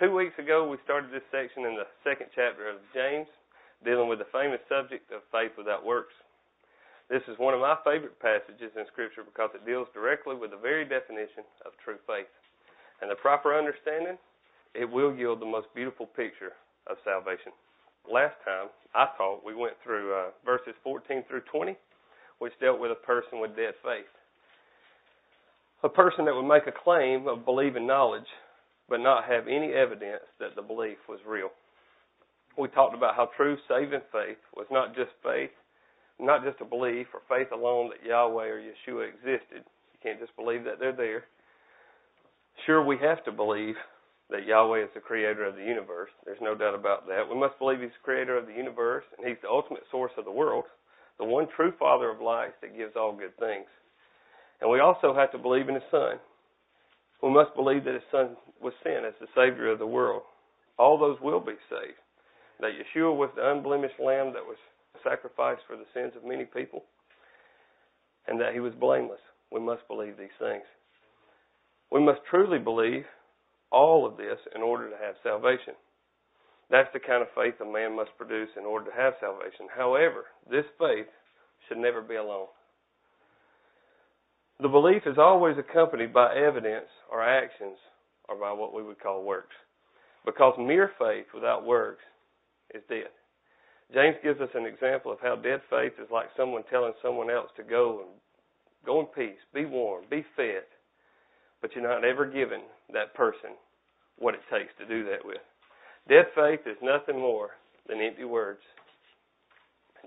Two weeks ago, we started this section in the second chapter of James, dealing with the famous subject of faith without works. This is one of my favorite passages in Scripture because it deals directly with the very definition of true faith. And the proper understanding, it will yield the most beautiful picture of salvation. Last time, I thought we went through uh, verses 14 through 20, which dealt with a person with dead faith. A person that would make a claim of believing knowledge but not have any evidence that the belief was real. We talked about how true saving faith was not just faith, not just a belief or faith alone that Yahweh or Yeshua existed. You can't just believe that they're there. Sure, we have to believe that Yahweh is the creator of the universe. There's no doubt about that. We must believe He's the creator of the universe and He's the ultimate source of the world, the one true Father of lights that gives all good things. And we also have to believe in His Son, we must believe that his son was sent as the Savior of the world. All those will be saved. That Yeshua was the unblemished lamb that was sacrificed for the sins of many people. And that he was blameless. We must believe these things. We must truly believe all of this in order to have salvation. That's the kind of faith a man must produce in order to have salvation. However, this faith should never be alone. The belief is always accompanied by evidence or actions or by what we would call works. Because mere faith without works is dead. James gives us an example of how dead faith is like someone telling someone else to go and go in peace, be warm, be fed, but you're not ever giving that person what it takes to do that with. Dead faith is nothing more than empty words.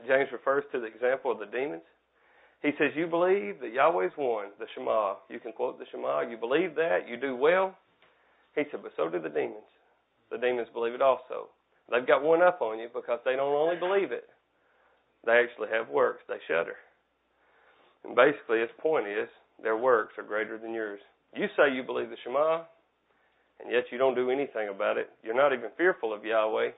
James refers to the example of the demons he says, You believe that Yahweh's one, the Shema. You can quote the Shema. You believe that. You do well. He said, But so do the demons. The demons believe it also. They've got one up on you because they don't only believe it, they actually have works. They shudder. And basically, his point is their works are greater than yours. You say you believe the Shema, and yet you don't do anything about it. You're not even fearful of Yahweh.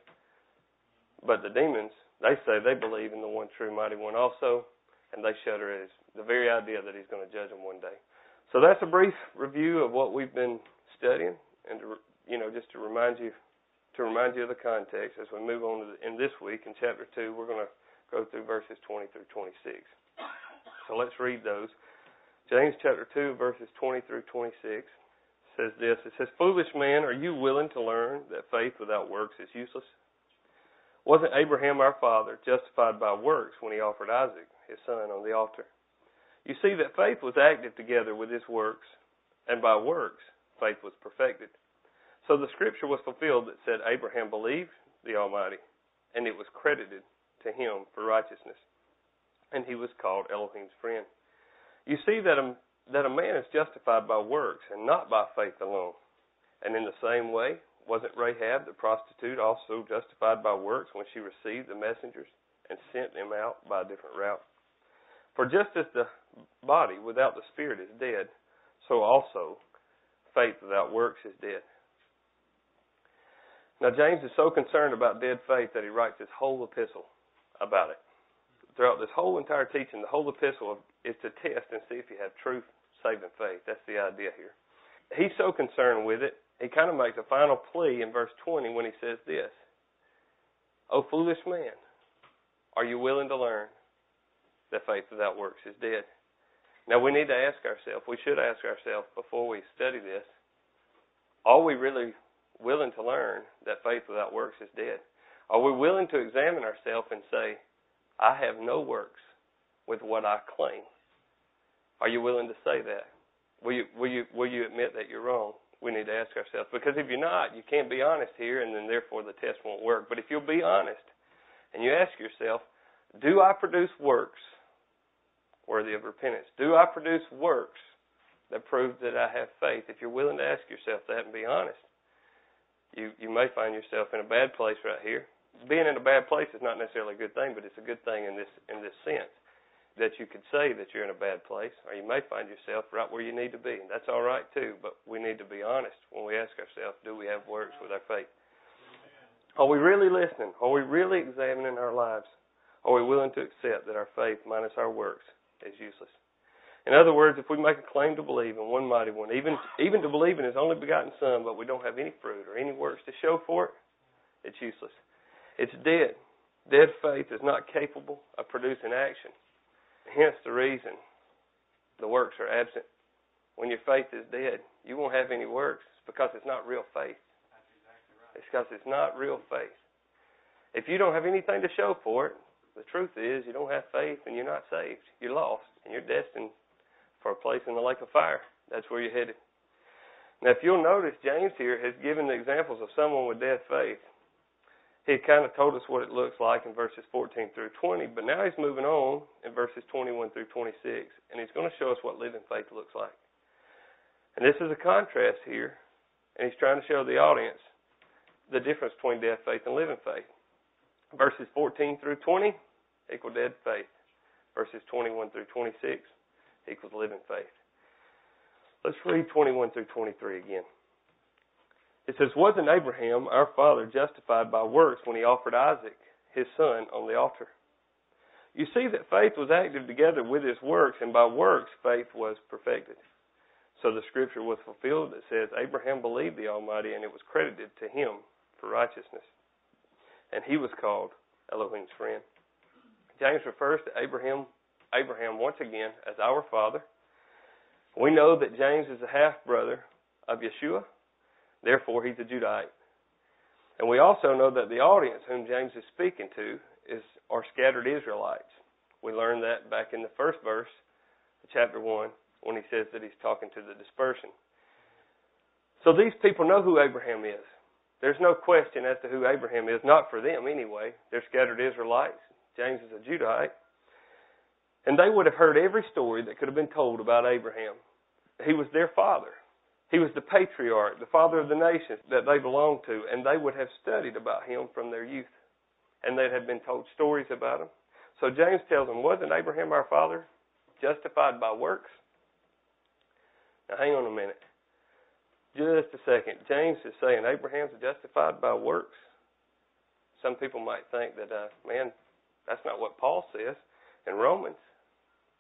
But the demons, they say they believe in the one true mighty one also, and they shudder at the very idea that he's going to judge them one day. So that's a brief review of what we've been studying, and to, you know, just to remind you, to remind you of the context as we move on to the, in this week in chapter two, we're going to go through verses 20 through 26. So let's read those. James chapter 2, verses 20 through 26 says this. It says, Foolish man, are you willing to learn that faith without works is useless? Wasn't Abraham our father justified by works when he offered Isaac? his son on the altar. You see that faith was active together with his works, and by works faith was perfected. So the scripture was fulfilled that said Abraham believed the Almighty, and it was credited to him for righteousness, and he was called Elohim's friend. You see that a, that a man is justified by works and not by faith alone. And in the same way, wasn't Rahab the prostitute also justified by works when she received the messengers and sent them out by a different route? For just as the body without the spirit is dead, so also faith without works is dead. Now, James is so concerned about dead faith that he writes this whole epistle about it. Throughout this whole entire teaching, the whole epistle is to test and see if you have true saving faith. That's the idea here. He's so concerned with it, he kind of makes a final plea in verse 20 when he says this O foolish man, are you willing to learn? that faith without works is dead. Now we need to ask ourselves, we should ask ourselves before we study this, are we really willing to learn that faith without works is dead? Are we willing to examine ourselves and say, I have no works with what I claim? Are you willing to say that? Will you, will you, will you admit that you're wrong? We need to ask ourselves. Because if you're not, you can't be honest here, and then therefore the test won't work. But if you'll be honest and you ask yourself, do I produce works worthy of repentance? Do I produce works that prove that I have faith? If you're willing to ask yourself that and be honest, you you may find yourself in a bad place right here. Being in a bad place is not necessarily a good thing, but it's a good thing in this in this sense that you could say that you're in a bad place, or you may find yourself right where you need to be. And that's all right too, but we need to be honest when we ask ourselves, do we have works with our faith? Are we really listening? Are we really examining our lives? Are we willing to accept that our faith minus our works is useless. In other words, if we make a claim to believe in one mighty one, even even to believe in his only begotten Son, but we don't have any fruit or any works to show for it, it's useless. It's dead. Dead faith is not capable of producing action. Hence the reason the works are absent. When your faith is dead, you won't have any works because it's not real faith. It's because it's not real faith. If you don't have anything to show for it, the truth is you don't have faith and you're not saved. You're lost and you're destined for a place in the lake of fire. That's where you're headed. Now, if you'll notice, James here has given the examples of someone with dead faith. He kind of told us what it looks like in verses 14 through 20, but now he's moving on in verses 21 through 26, and he's going to show us what living faith looks like. And this is a contrast here, and he's trying to show the audience the difference between dead faith and living faith. Verses 14 through 20 equal dead faith. Verses 21 through 26 equals living faith. Let's read 21 through 23 again. It says, Wasn't Abraham, our father, justified by works when he offered Isaac, his son, on the altar? You see that faith was active together with his works, and by works faith was perfected. So the scripture was fulfilled that says, Abraham believed the Almighty, and it was credited to him for righteousness. And he was called Elohim's friend. James refers to Abraham Abraham once again as our father. We know that James is a half brother of Yeshua, therefore he's a Judite. And we also know that the audience whom James is speaking to is are scattered Israelites. We learned that back in the first verse of chapter 1 when he says that he's talking to the dispersion. So these people know who Abraham is. There's no question as to who Abraham is, not for them anyway. They're scattered Israelites. James is a Judite. And they would have heard every story that could have been told about Abraham. He was their father. He was the patriarch, the father of the nations that they belonged to, and they would have studied about him from their youth. And they'd have been told stories about him. So James tells them, Wasn't Abraham our father justified by works? Now hang on a minute. Just a second. James is saying Abraham's justified by works. Some people might think that, uh, man, that's not what Paul says in Romans.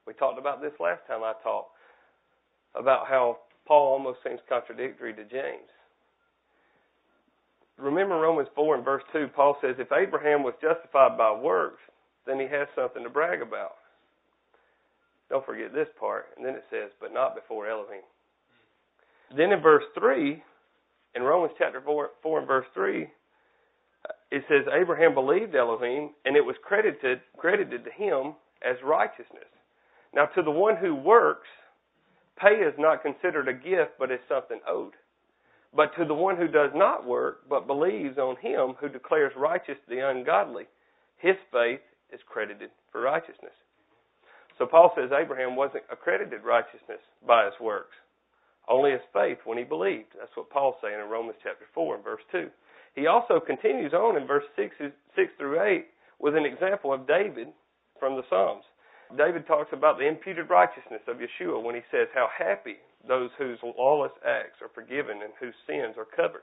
We talked about this last time I talked about how Paul almost seems contradictory to James. Remember Romans 4 and verse 2, Paul says, if Abraham was justified by works, then he has something to brag about. Don't forget this part. And then it says, but not before Elohim. Then in verse 3, in Romans chapter 4, 4 and verse 3, it says Abraham believed Elohim and it was credited credited to him as righteousness. Now, to the one who works, pay is not considered a gift, but is something owed. But to the one who does not work, but believes on him who declares righteous the ungodly, his faith is credited for righteousness. So Paul says Abraham wasn't accredited righteousness by his works, only his faith when he believed. That's what Paul's saying in Romans chapter 4 and verse 2. He also continues on in verse 6, 6 through 8 with an example of David from the Psalms. David talks about the imputed righteousness of Yeshua when he says how happy those whose lawless acts are forgiven and whose sins are covered.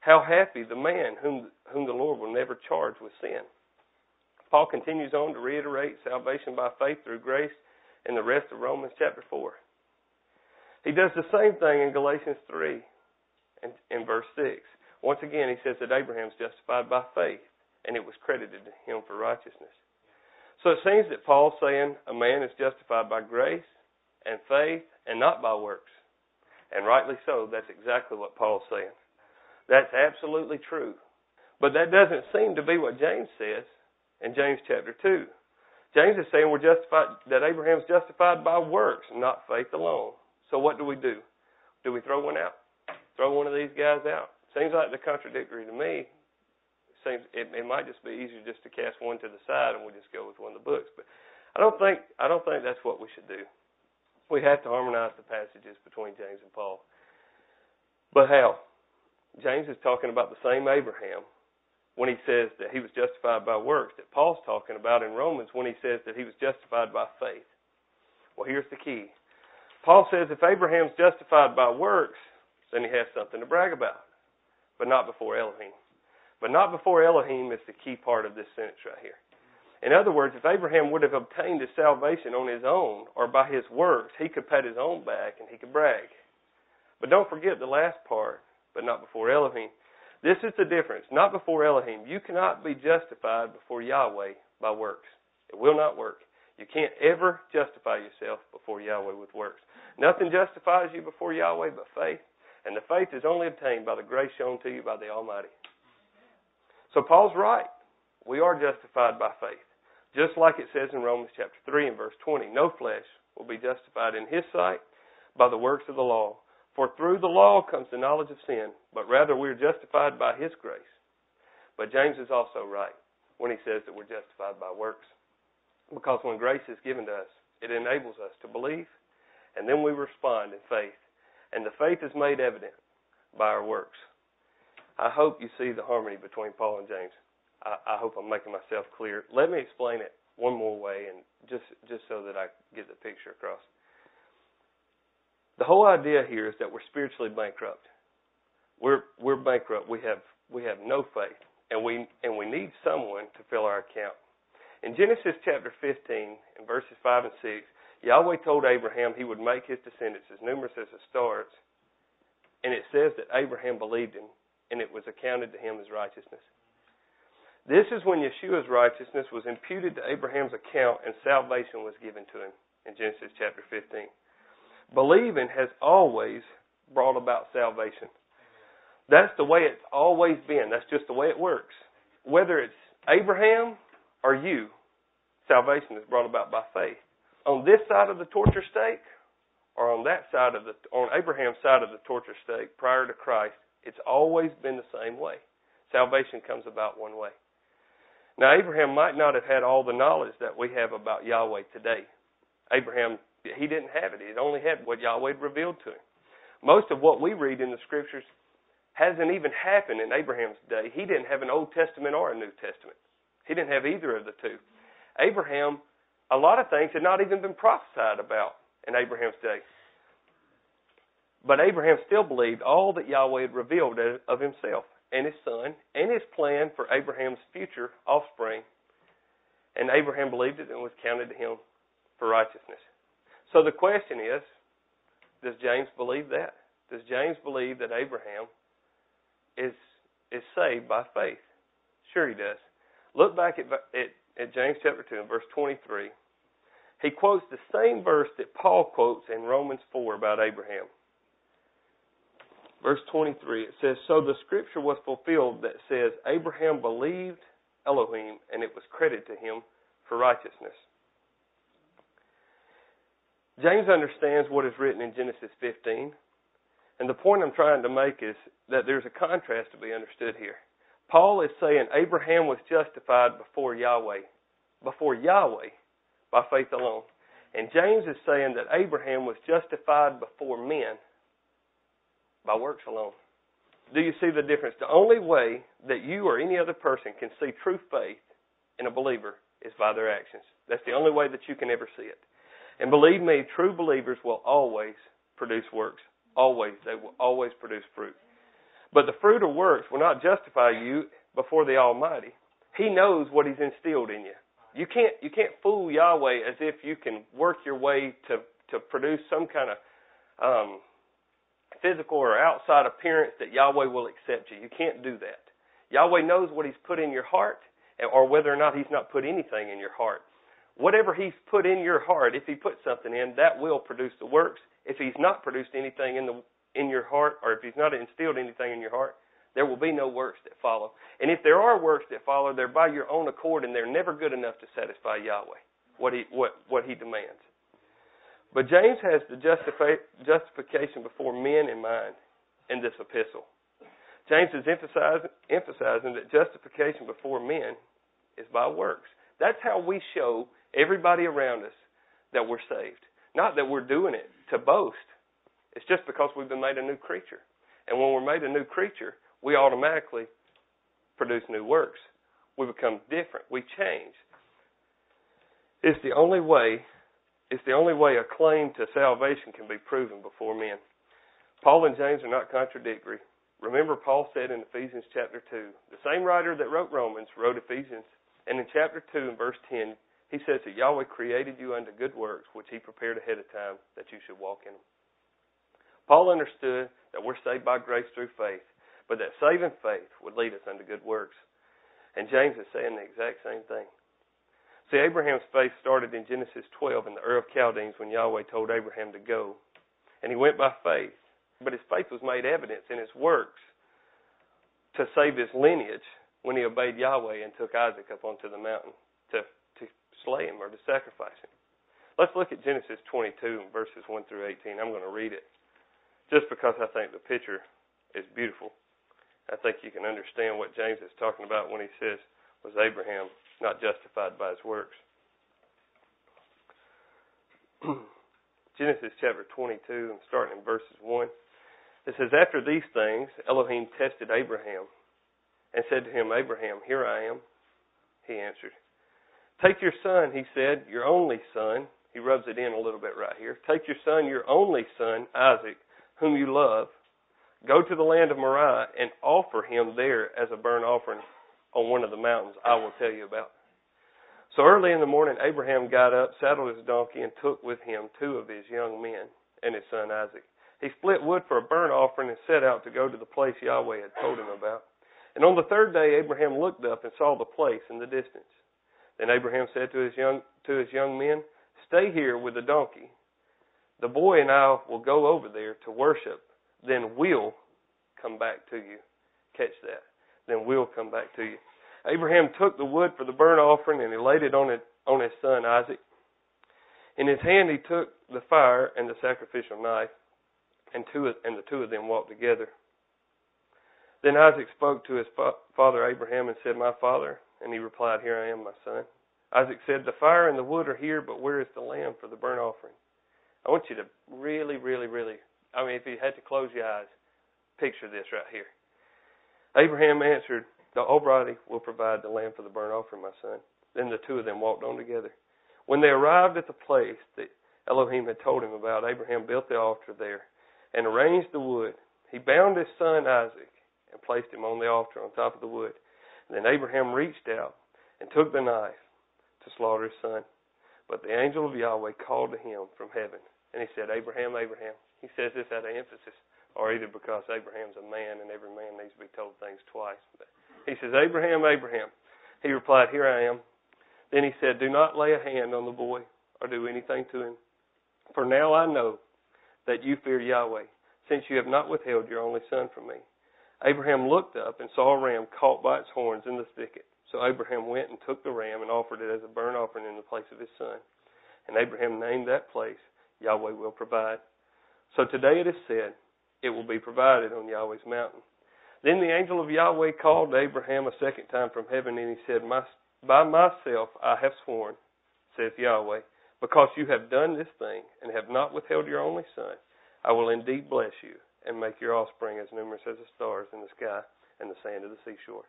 How happy the man whom, whom the Lord will never charge with sin. Paul continues on to reiterate salvation by faith through grace in the rest of Romans chapter 4. He does the same thing in Galatians 3 and in verse 6. Once again, he says that Abraham's justified by faith, and it was credited to him for righteousness. So it seems that Paul's saying a man is justified by grace and faith and not by works. And rightly so, that's exactly what Paul's saying. That's absolutely true. But that doesn't seem to be what James says in James chapter 2. James is saying we're justified, that Abraham's justified by works, not faith alone. So what do we do? Do we throw one out? Throw one of these guys out? Seems like they're contradictory to me seems it, it might just be easier just to cast one to the side and we just go with one of the books. But I don't think I don't think that's what we should do. We have to harmonize the passages between James and Paul. But how? James is talking about the same Abraham when he says that he was justified by works that Paul's talking about in Romans when he says that he was justified by faith. Well, here's the key. Paul says if Abraham's justified by works, then he has something to brag about, but not before Elohim. But not before Elohim is the key part of this sentence right here. In other words, if Abraham would have obtained his salvation on his own or by his works, he could pat his own back and he could brag. But don't forget the last part, but not before Elohim. This is the difference. Not before Elohim. You cannot be justified before Yahweh by works. It will not work. You can't ever justify yourself before Yahweh with works. Nothing justifies you before Yahweh but faith, and the faith is only obtained by the grace shown to you by the Almighty. So Paul's right. We are justified by faith. Just like it says in Romans chapter 3 and verse 20, no flesh will be justified in his sight by the works of the law. For through the law comes the knowledge of sin, but rather we are justified by his grace. But James is also right when he says that we're justified by works. Because when grace is given to us, it enables us to believe, and then we respond in faith. And the faith is made evident by our works. I hope you see the harmony between Paul and James. I, I hope I'm making myself clear. Let me explain it one more way, and just just so that I get the picture across. The whole idea here is that we're spiritually bankrupt. We're we're bankrupt. We have we have no faith, and we and we need someone to fill our account. In Genesis chapter 15, in verses 5 and 6, Yahweh told Abraham he would make his descendants as numerous as the stars, and it says that Abraham believed him, and it was accounted to him as righteousness. This is when Yeshua's righteousness was imputed to Abraham's account and salvation was given to him in Genesis chapter 15. Believing has always brought about salvation. That's the way it's always been. That's just the way it works. Whether it's Abraham or you, salvation is brought about by faith. On this side of the torture stake, or on that side of the on Abraham's side of the torture stake prior to Christ, it's always been the same way. Salvation comes about one way. Now, Abraham might not have had all the knowledge that we have about Yahweh today. Abraham, he didn't have it. He only had what Yahweh revealed to him. Most of what we read in the scriptures hasn't even happened in Abraham's day. He didn't have an Old Testament or a New Testament. He didn't have either of the two. Abraham, a lot of things had not even been prophesied about in Abraham's day. But Abraham still believed all that Yahweh had revealed of himself and his son and his plan for Abraham's future offspring. And Abraham believed it and was counted to him for righteousness. So the question is, does James believe that? Does James believe that Abraham is is saved by faith? Sure he does. Look back at, at, at James chapter 2 and verse 23. He quotes the same verse that Paul quotes in Romans 4 about Abraham. Verse 23, it says, So the scripture was fulfilled that says, Abraham believed Elohim, and it was credited to him for righteousness. James understands what is written in Genesis 15, and the point I'm trying to make is that there's a contrast to be understood here. Paul is saying Abraham was justified before Yahweh, before Yahweh, by faith alone. And James is saying that Abraham was justified before men by works alone. Do you see the difference? The only way that you or any other person can see true faith in a believer is by their actions. That's the only way that you can ever see it. And believe me, true believers will always produce works. Always. They will always produce fruit. But the fruit of works will not justify you before the Almighty. He knows what He's instilled in you. You can't you can't fool Yahweh as if you can work your way to to produce some kind of um, physical or outside appearance that Yahweh will accept you. You can't do that. Yahweh knows what He's put in your heart, or whether or not He's not put anything in your heart. Whatever He's put in your heart, if He put something in, that will produce the works. If He's not produced anything in the in your heart, or if He's not instilled anything in your heart, there will be no works that follow. And if there are works that follow, they're by your own accord, and they're never good enough to satisfy Yahweh what He what what He demands. But James has the justification before men in mind in this epistle. James is emphasizing, emphasizing that justification before men is by works. That's how we show everybody around us that we're saved. Not that we're doing it to boast. It's just because we've been made a new creature. And when we're made a new creature, we automatically produce new works. We become different. We change. It's the only way it's the only way a claim to salvation can be proven before men. Paul and James are not contradictory. Remember, Paul said in Ephesians chapter 2, the same writer that wrote Romans wrote Ephesians, And in chapter 2 and verse 10, he says that Yahweh created you unto good works, which he prepared ahead of time that you should walk in them. Paul understood that we're saved by grace through faith, but that saving faith would lead us unto good works. And James is saying the exact same thing. See, Abraham's faith started in Genesis 12 in the Ur of Chaldeans when Yahweh told Abraham to go. And he went by faith. But his faith was made evidence in his works to save his lineage when he obeyed Yahweh and took Isaac up onto the mountain to, to slay him or to sacrifice him. Let's look at Genesis 22 verses 1 through 18. I'm going to read it just because I think the picture is beautiful. I think you can understand what James is talking about when he says, Was Abraham not justified by his works? Genesis chapter 22, I'm starting in verses 1. It says, After these things, Elohim tested Abraham and said to him, Abraham, here I am. He answered, Take your son, he said, your only son. He rubs it in a little bit right here. Take your son, your only son, Isaac, whom you love, go to the land of Moriah and offer him there as a burnt offering on one of the mountains I will tell you about. So early in the morning, Abraham got up, saddled his donkey, and took with him two of his young men and his son Isaac. He split wood for a burnt offering and set out to go to the place Yahweh had told him about. And on the third day, Abraham looked up and saw the place in the distance. Then Abraham said to his young to his young men, "Stay here with the donkey. The boy and I will go over there to worship. Then we'll come back to you. Catch that. Then we'll come back to you. Abraham took the wood for the burnt offering and he laid it on it on his son Isaac. In his hand he took the fire and the sacrificial knife, and two and the two of them walked together. Then Isaac spoke to his father Abraham and said, "My father." And he replied, "Here I am, my son." Isaac said, "The fire and the wood are here, but where is the lamb for the burnt offering?" I want you to really, really, really, I mean, if you had to close your eyes, picture this right here. Abraham answered, The Almighty will provide the lamb for the burnt offering, my son. Then the two of them walked on together. When they arrived at the place that Elohim had told him about, Abraham built the altar there and arranged the wood. He bound his son Isaac and placed him on the altar on top of the wood. And then Abraham reached out and took the knife to slaughter his son. But the angel of Yahweh called to him from heaven, and he said, Abraham, Abraham. He says this out of emphasis, or either because Abraham's a man and every man needs to be told things twice. But he says, Abraham, Abraham. He replied, Here I am. Then he said, Do not lay a hand on the boy or do anything to him. For now I know that you fear Yahweh, since you have not withheld your only son from me. Abraham looked up and saw a ram caught by its horns in the thicket. So Abraham went and took the ram and offered it as a burnt offering in the place of his son. And Abraham named that place Yahweh will provide. So today it is said, it will be provided on Yahweh's mountain. Then the angel of Yahweh called Abraham a second time from heaven, and he said, By myself I have sworn, says Yahweh, because you have done this thing and have not withheld your only son, I will indeed bless you and make your offspring as numerous as the stars in the sky and the sand of the seashore.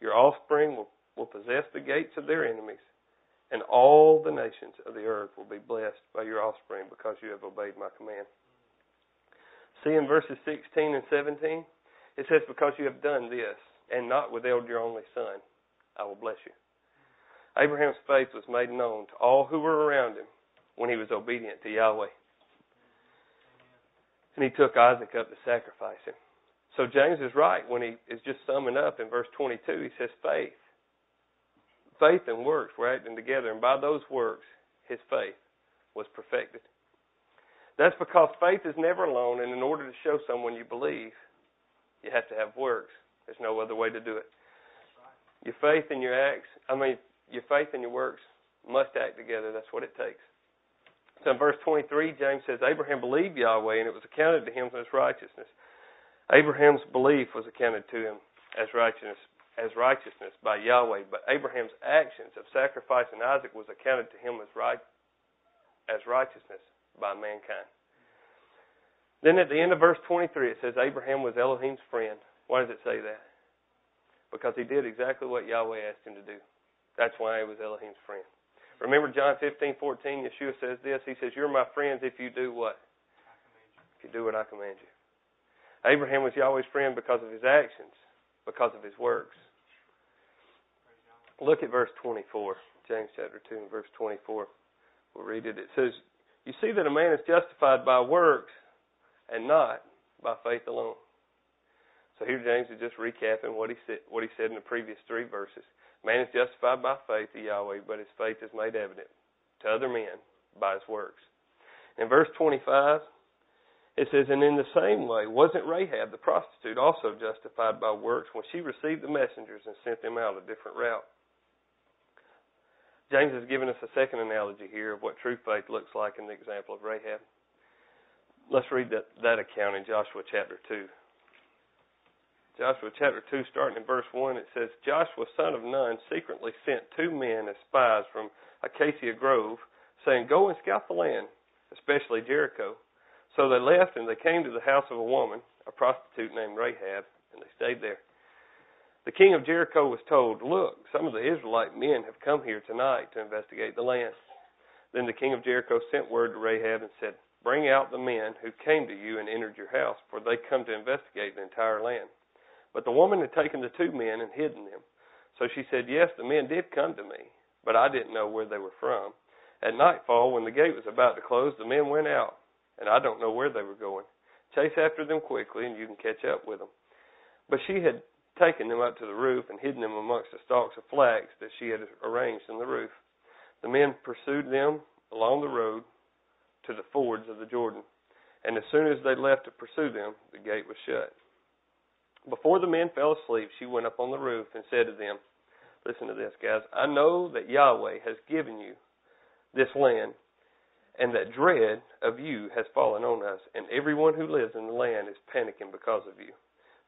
Your offspring will will possess the gates of their enemies, and all the nations of the earth will be blessed by your offspring because you have obeyed my command. See in verses 16 and 17, it says, Because you have done this and not withheld your only son, I will bless you. Abraham's faith was made known to all who were around him when he was obedient to Yahweh. And he took Isaac up to sacrifice him. So James is right when he is just summing up in verse 22. He says, Faith faith and works were acting together, and by those works, his faith was perfected. That's because faith is never alone, and in order to show someone you believe, you have to have works. There's no other way to do it. Your faith and your acts, I mean, your faith and your works must act together. That's what it takes. So in verse 23, James says, Abraham believed Yahweh, and it was accounted to him as righteousness. Abraham's belief was accounted to him as righteousness as righteousness by Yahweh, but Abraham's actions of sacrificing Isaac was accounted to him as right as righteousness by mankind. Then at the end of verse 23 it says Abraham was Elohim's friend. Why does it say that? Because he did exactly what Yahweh asked him to do. That's why he was Elohim's friend. Remember John 15, 14, Yeshua says this. He says, You're my friends if you do what? If you do what I command you. Abraham was Yahweh's friend because of his actions, because of his works. Look at verse 24, James chapter 2 and verse 24. We'll read it. It says, You see that a man is justified by works and not by faith alone. So here James is just recapping what he said what he said in the previous three verses. Man is justified by faith to Yahweh, but his faith is made evident to other men by his works. In verse 25, it says, And in the same way, wasn't Rahab the prostitute also justified by works when she received the messengers and sent them out a different route? James has given us a second analogy here of what true faith looks like in the example of Rahab. Let's read that, that account in Joshua chapter 2. Joshua chapter 2, starting in verse 1, it says, Joshua son of Nun secretly sent two men as spies from Acacia Grove, saying, Go and scout the land, especially Jericho. So they left and they came to the house of a woman, a prostitute named Rahab, and they stayed there. The king of Jericho was told, Look, some of the Israelite men have come here tonight to investigate the land. Then the king of Jericho sent word to Rahab and said, Bring out the men who came to you and entered your house, for they come to investigate the entire land. But the woman had taken the two men and hidden them. So she said, Yes, the men did come to me, but I didn't know where they were from. At nightfall, when the gate was about to close, the men went out, and I don't know where they were going. Chase after them quickly, and you can catch up with them. But she had taken them up to the roof and hidden them amongst the stalks of flax that she had arranged in the roof. The men pursued them along the road to the fords of the Jordan, and as soon as they left to pursue them, the gate was shut. Before the men fell asleep, she went up on the roof and said to them, Listen to this, guys. I know that Yahweh has given you this land, and that dread of you has fallen on us, and everyone who lives in the land is panicking because of you.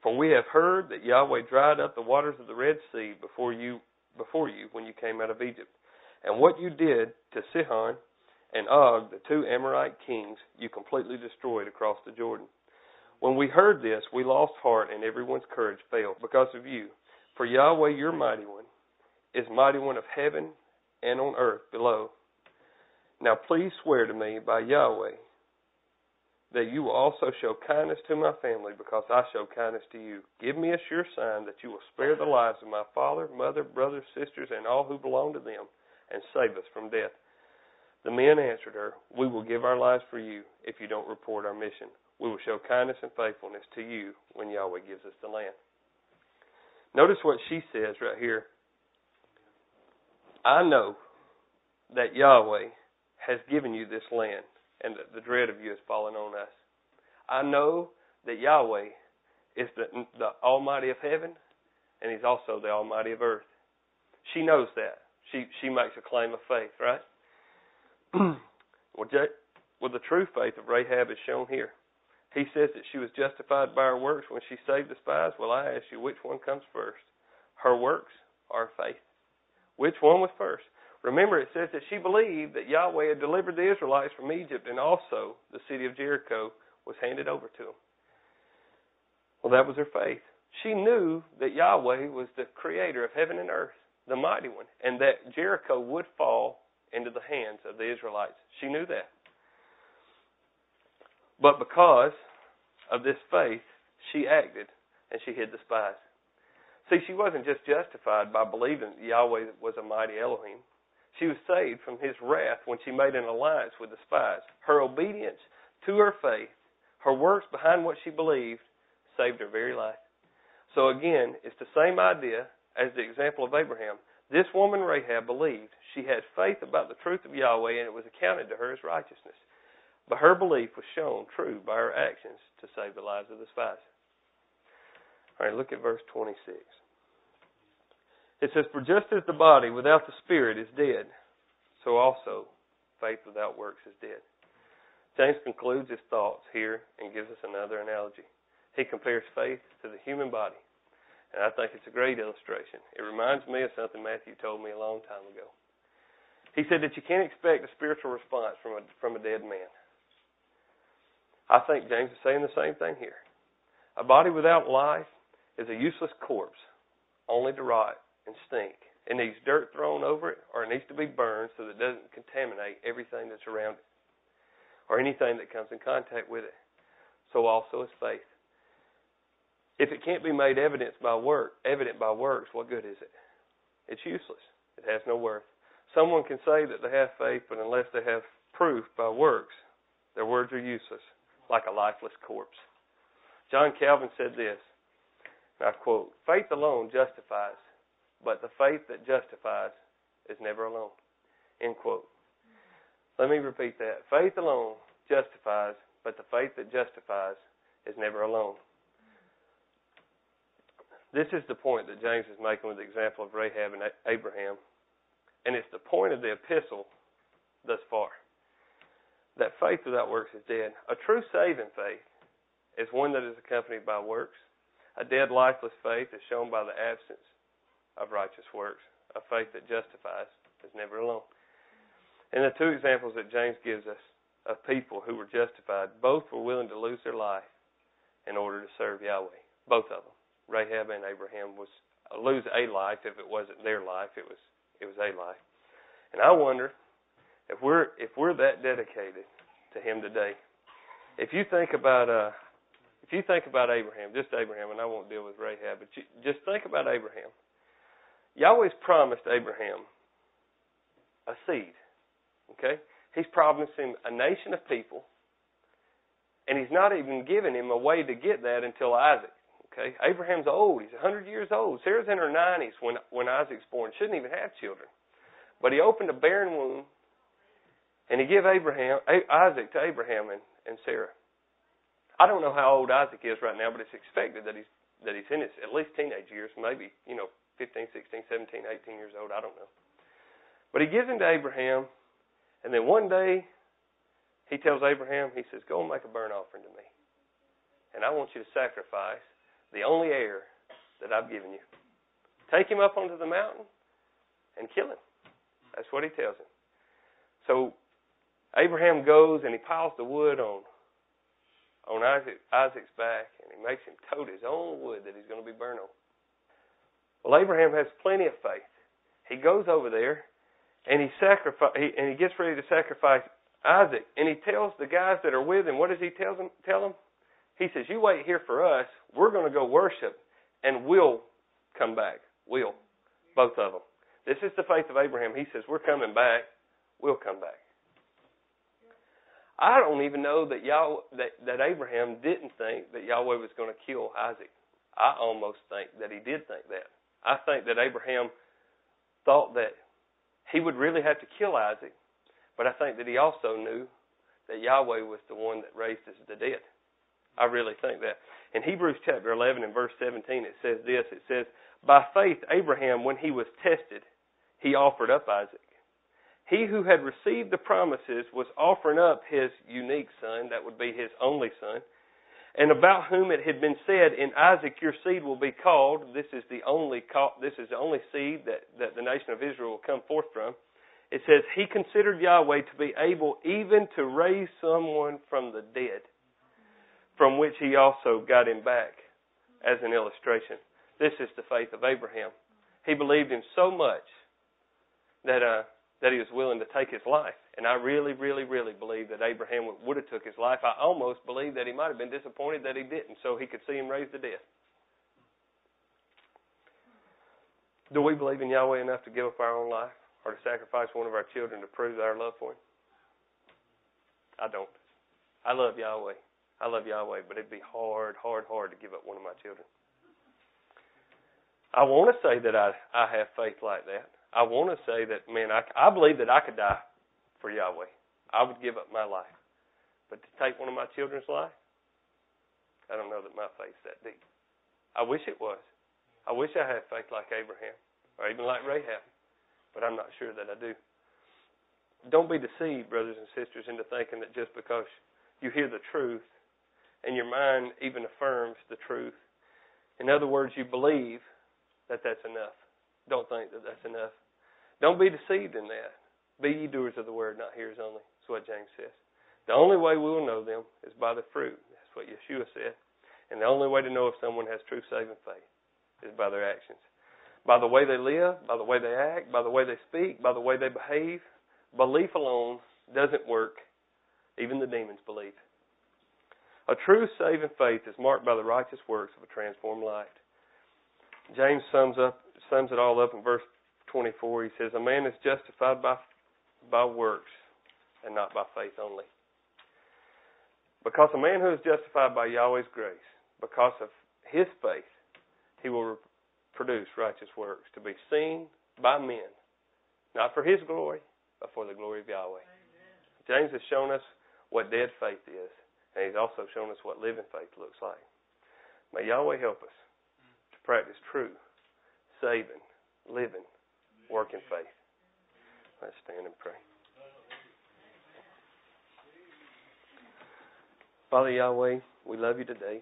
For we have heard that Yahweh dried up the waters of the Red Sea before you before you when you came out of Egypt. And what you did to Sihon and Og, the two Amorite kings, you completely destroyed across the Jordan. When we heard this, we lost heart and everyone's courage failed because of you. For Yahweh, your mighty one, is mighty one of heaven and on earth below. Now please swear to me by Yahweh that you will also show kindness to my family because I show kindness to you. Give me a sure sign that you will spare the lives of my father, mother, brothers, sisters, and all who belong to them, and save us from death. The men answered her, We will give our lives for you if you don't report our mission. We will show kindness and faithfulness to you when Yahweh gives us the land. Notice what she says right here. I know that Yahweh has given you this land and the, dread of you has fallen on us. I know that Yahweh is the, the Almighty of heaven, and He's also the Almighty of earth. She knows that. She she makes a claim of faith, right? well, well, the true faith of Rahab is shown here. He says that she was justified by her works when she saved the spies. Well, I ask you, which one comes first? Her works or faith? Which one was first? Remember, it says that she believed that Yahweh had delivered the Israelites from Egypt and also the city of Jericho was handed over to them. Well, that was her faith. She knew that Yahweh was the creator of heaven and earth, the mighty one, and that Jericho would fall into the hands of the Israelites. She knew that. But because of this faith, she acted and she hid the spies. See, she wasn't just justified by believing that Yahweh was a mighty Elohim. She was saved from his wrath when she made an alliance with the spies. Her obedience to her faith, her works behind what she believed, saved her very life. So again, it's the same idea as the example of Abraham. This woman Rahab believed. She had faith about the truth of Yahweh and it was accounted to her as righteousness. But her belief was shown true by her actions to save the lives of the spies. All right, look at verse 26. It says, For just as the body without the spirit is dead, so also faith without works is dead. James concludes his thoughts here and gives us another analogy. He compares faith to the human body. And I think it's a great illustration. It reminds me of something Matthew told me a long time ago. He said that you can't expect a spiritual response from a, from a dead man. I think James is saying the same thing here. A body without life is a useless corpse, only to rot and stink. It needs dirt thrown over it, or it needs to be burned so that it doesn't contaminate everything that's around it, or anything that comes in contact with it. So also is faith. If it can't be made evidence by work, evident by works, what good is it? it's useless. It has no worth. Someone can say that they have faith, but unless they have proof by works, their words are useless, like a lifeless corpse. John Calvin said this, and I quote, Faith alone justifies, but the faith that justifies is never alone. End quote. Let me repeat that. Faith alone justifies, but the faith that justifies is never alone. This is the point that James is making with the example of Rahab and Abraham. And it's the point of the epistle thus far. That faith without works is dead. A true saving faith is one that is accompanied by works. A dead, lifeless faith is shown by the absence of righteous works. A faith that justifies is never alone. And the two examples that James gives us of people who were justified, both were willing to lose their life in order to serve Yahweh. Both of them. Rahab and Abraham was uh, lose a life if it wasn't their life, it was it was a life. And I wonder if we're if we're that dedicated to him today. If you think about uh if you think about Abraham, just Abraham, and I won't deal with Rahab, but you, just think about Abraham. Yahweh's promised Abraham a seed. Okay? He's promised him a nation of people, and he's not even given him a way to get that until Isaac. Okay, Abraham's old; he's 100 years old. Sarah's in her 90s when when Isaac's born. Shouldn't even have children, but he opened a barren womb, and he gave Abraham Isaac to Abraham and, and Sarah. I don't know how old Isaac is right now, but it's expected that he's that he's in his at least teenage years, maybe you know 15, 16, 17, 18 years old. I don't know. But he gives him to Abraham, and then one day he tells Abraham, he says, "Go and make a burnt offering to me, and I want you to sacrifice the only heir that I've given you. Take him up onto the mountain and kill him." That's what he tells him. So Abraham goes and he piles the wood on on Isaac, Isaac's back, and he makes him tote his own wood that he's going to be burned on. Well, Abraham has plenty of faith. He goes over there, and he sacrifice, and he gets ready to sacrifice Isaac, and he tells the guys that are with him, what does he tell them? Tell them? He says, "You wait here for us. We're going to go worship, and we'll come back. We'll, both of them. This is the faith of Abraham. He says, "We're coming back. We'll come back." I don't even know that Yahweh, that, that Abraham didn't think that Yahweh was going to kill Isaac. I almost think that he did think that. I think that Abraham thought that he would really have to kill Isaac, but I think that he also knew that Yahweh was the one that raised the dead. I really think that. In Hebrews chapter 11 and verse 17, it says this it says, By faith, Abraham, when he was tested, he offered up Isaac. He who had received the promises was offering up his unique son, that would be his only son, and about whom it had been said, "In Isaac your seed will be called." This is the only this is the only seed that that the nation of Israel will come forth from. It says he considered Yahweh to be able even to raise someone from the dead, from which he also got him back as an illustration. This is the faith of Abraham. He believed him so much that uh, that he was willing to take his life. And I really, really, really believe that Abraham would have took his life. I almost believe that he might have been disappointed that he didn't, so he could see him raised to death. Do we believe in Yahweh enough to give up our own life or to sacrifice one of our children to prove our love for him? I don't. I love Yahweh. I love Yahweh, but it'd be hard, hard, hard to give up one of my children. I want to say that I I have faith like that. I want to say that, man, I, I believe that I could die for Yahweh. I would give up my life. But to take one of my children's life, I don't know that my faith's that deep. I wish it was. I wish I had faith like Abraham or even like Rahab, but I'm not sure that I do. Don't be deceived, brothers and sisters, into thinking that just because you hear the truth and your mind even affirms the truth, in other words, you believe that that's enough. Don't think that that's enough. Don't be deceived in that. Be ye doers of the word, not hearers only. That's what James says. The only way we will know them is by the fruit. That's what Yeshua said. And the only way to know if someone has true saving faith is by their actions. By the way they live, by the way they act, by the way they speak, by the way they behave. Belief alone doesn't work. Even the demons believe. A true saving faith is marked by the righteous works of a transformed life. James sums up sums it all up in verse 24, he says, A man is justified by, by works and not by faith only. Because a man who is justified by Yahweh's grace, because of his faith, he will produce righteous works to be seen by men, not for his glory, but for the glory of Yahweh. Amen. James has shown us what dead faith is, and he's also shown us what living faith looks like. May Yahweh help us to practice true, saving, living, working faith. Let's stand and pray. Father Yahweh, we love you today.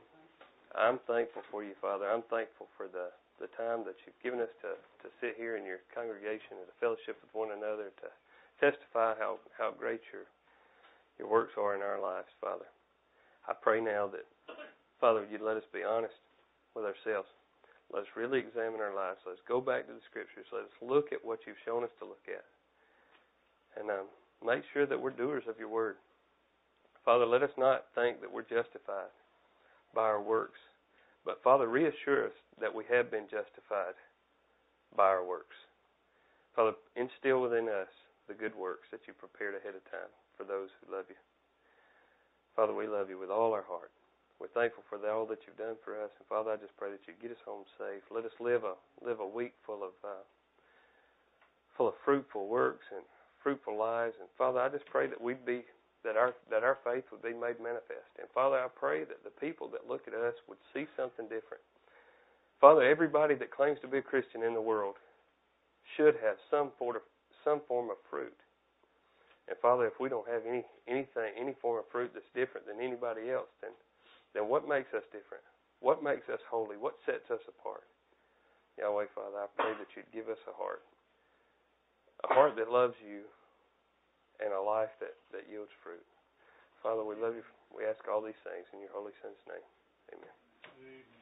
I'm thankful for you, Father. I'm thankful for the, the time that you've given us to, to sit here in your congregation and to fellowship with one another, to testify how, how great your your works are in our lives, Father. I pray now that, Father, you'd let us be honest with ourselves. Let us really examine our lives. Let us go back to the Scriptures. Let us look at what you've shown us to look at. And um, make sure that we're doers of your word. Father, let us not think that we're justified by our works, but Father, reassure us that we have been justified by our works. Father, instill within us the good works that you prepared ahead of time for those who love you. Father, we love you with all our heart. We're thankful for all that you've done for us, and Father, I just pray that you get us home safe. Let us live a live a week full of uh, full of fruitful works and fruitful lives. And Father, I just pray that we'd be that our that our faith would be made manifest. And Father, I pray that the people that look at us would see something different. Father, everybody that claims to be a Christian in the world should have some form of some form of fruit. And Father, if we don't have any anything, any form of fruit that's different than anybody else, then then what makes us different? What makes us holy? What sets us apart? Yahweh, Father, I pray that you'd give us a heart, a heart that loves you and a life that, that yields fruit. Father, we love you. We ask all these things in your Holy Son's name. Amen. Amen.